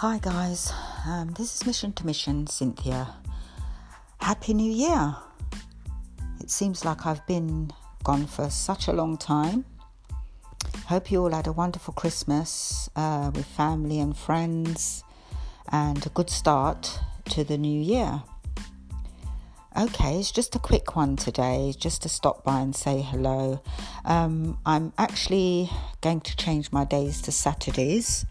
Hi, guys. Um, this is Mission to Mission, Cynthia. Happy New Year. It seems like I've been gone for such a long time. Hope you all had a wonderful Christmas uh, with family and friends and a good start to the new year. Okay, it's just a quick one today, just to stop by and say hello. Um, I'm actually going to change my days to Saturdays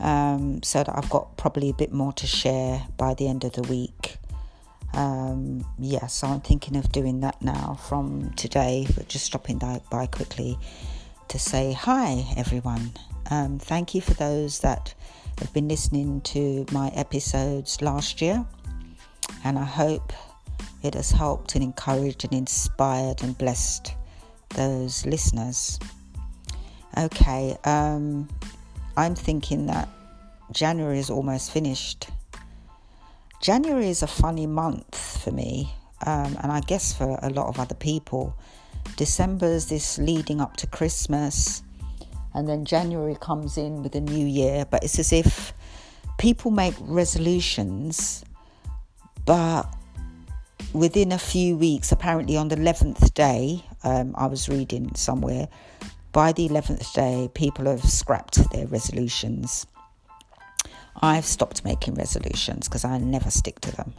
um, so that I've got probably a bit more to share by the end of the week. Um, yeah, so I'm thinking of doing that now from today, but just stopping by quickly to say hi, everyone. Um, thank you for those that have been listening to my episodes last year, and I hope it has helped and encouraged and inspired and blessed those listeners. Okay, um, I'm thinking that January is almost finished. January is a funny month for me, um, and I guess for a lot of other people. December is this leading up to Christmas, and then January comes in with a new year, but it's as if people make resolutions, but within a few weeks, apparently on the 11th day, um, I was reading somewhere, by the 11th day, people have scrapped their resolutions. I've stopped making resolutions because I never stick to them.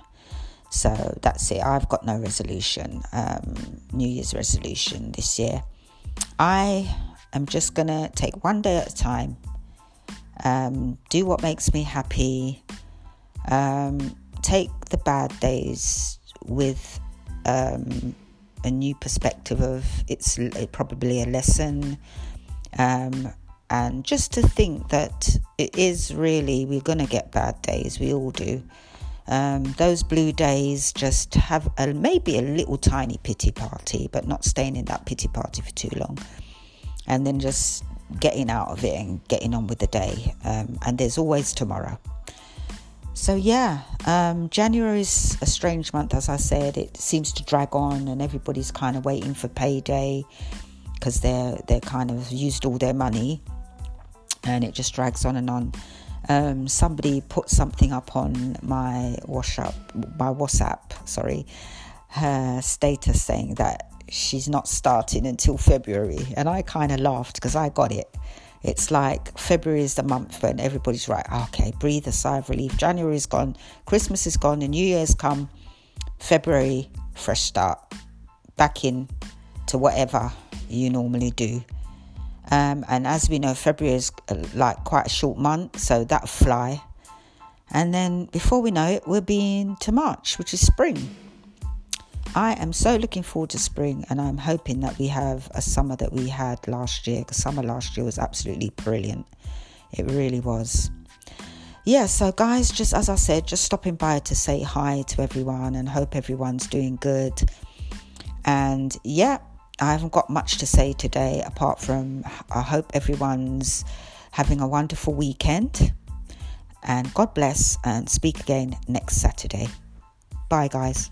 So that's it. I've got no resolution, um, New Year's resolution this year. I am just going to take one day at a time, um, do what makes me happy, um, take the bad days with um, a new perspective of it's probably a lesson. Um, and just to think that it is really, we're going to get bad days, we all do. Um, those blue days, just have a, maybe a little tiny pity party, but not staying in that pity party for too long. And then just getting out of it and getting on with the day. Um, and there's always tomorrow. So yeah, um, January is a strange month, as I said. It seems to drag on, and everybody's kind of waiting for payday because they're they're kind of used all their money, and it just drags on and on. Um, somebody put something up on my WhatsApp, my WhatsApp, sorry, her status saying that she's not starting until February, and I kind of laughed because I got it. It's like February is the month when everybody's right, okay, breathe a sigh of relief. January is gone, Christmas is gone, the New Year's come. February, fresh start. Back in to whatever you normally do. Um, and as we know, February is uh, like quite a short month, so that'll fly. And then before we know it, we'll be into March, which is spring. I am so looking forward to spring and I'm hoping that we have a summer that we had last year because summer last year was absolutely brilliant. It really was. Yeah, so guys, just as I said, just stopping by to say hi to everyone and hope everyone's doing good. And yeah, I haven't got much to say today apart from I hope everyone's having a wonderful weekend. And God bless and speak again next Saturday. Bye, guys.